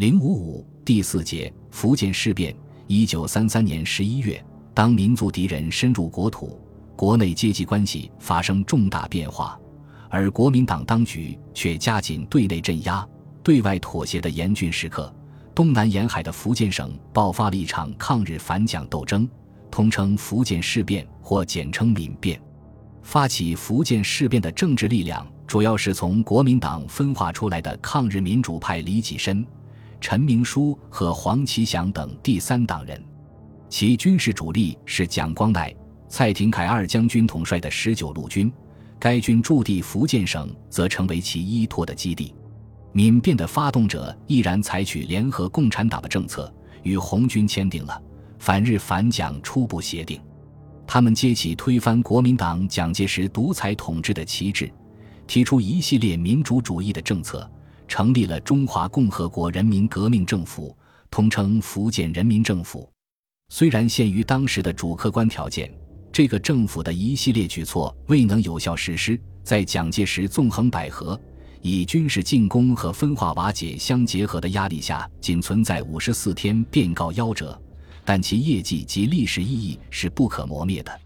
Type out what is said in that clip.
零五五第四节福建事变。一九三三年十一月，当民族敌人深入国土，国内阶级关系发生重大变化，而国民党当局却加紧对内镇压、对外妥协的严峻时刻，东南沿海的福建省爆发了一场抗日反蒋斗争，通称福建事变或简称闽变。发起福建事变的政治力量，主要是从国民党分化出来的抗日民主派李济深。陈明书和黄其祥等第三党人，其军事主力是蒋光鼐、蔡廷锴二将军统帅的十九路军。该军驻地福建省，则成为其依托的基地。闽变的发动者毅然采取联合共产党的政策，与红军签订了反日反蒋初步协定。他们揭起推翻国民党蒋介石独裁统治的旗帜，提出一系列民主主义的政策。成立了中华共和国人民革命政府，通称福建人民政府。虽然限于当时的主客观条件，这个政府的一系列举措未能有效实施。在蒋介石纵横捭阖、以军事进攻和分化瓦解相结合的压力下，仅存在五十四天便告夭折，但其业绩及历史意义是不可磨灭的。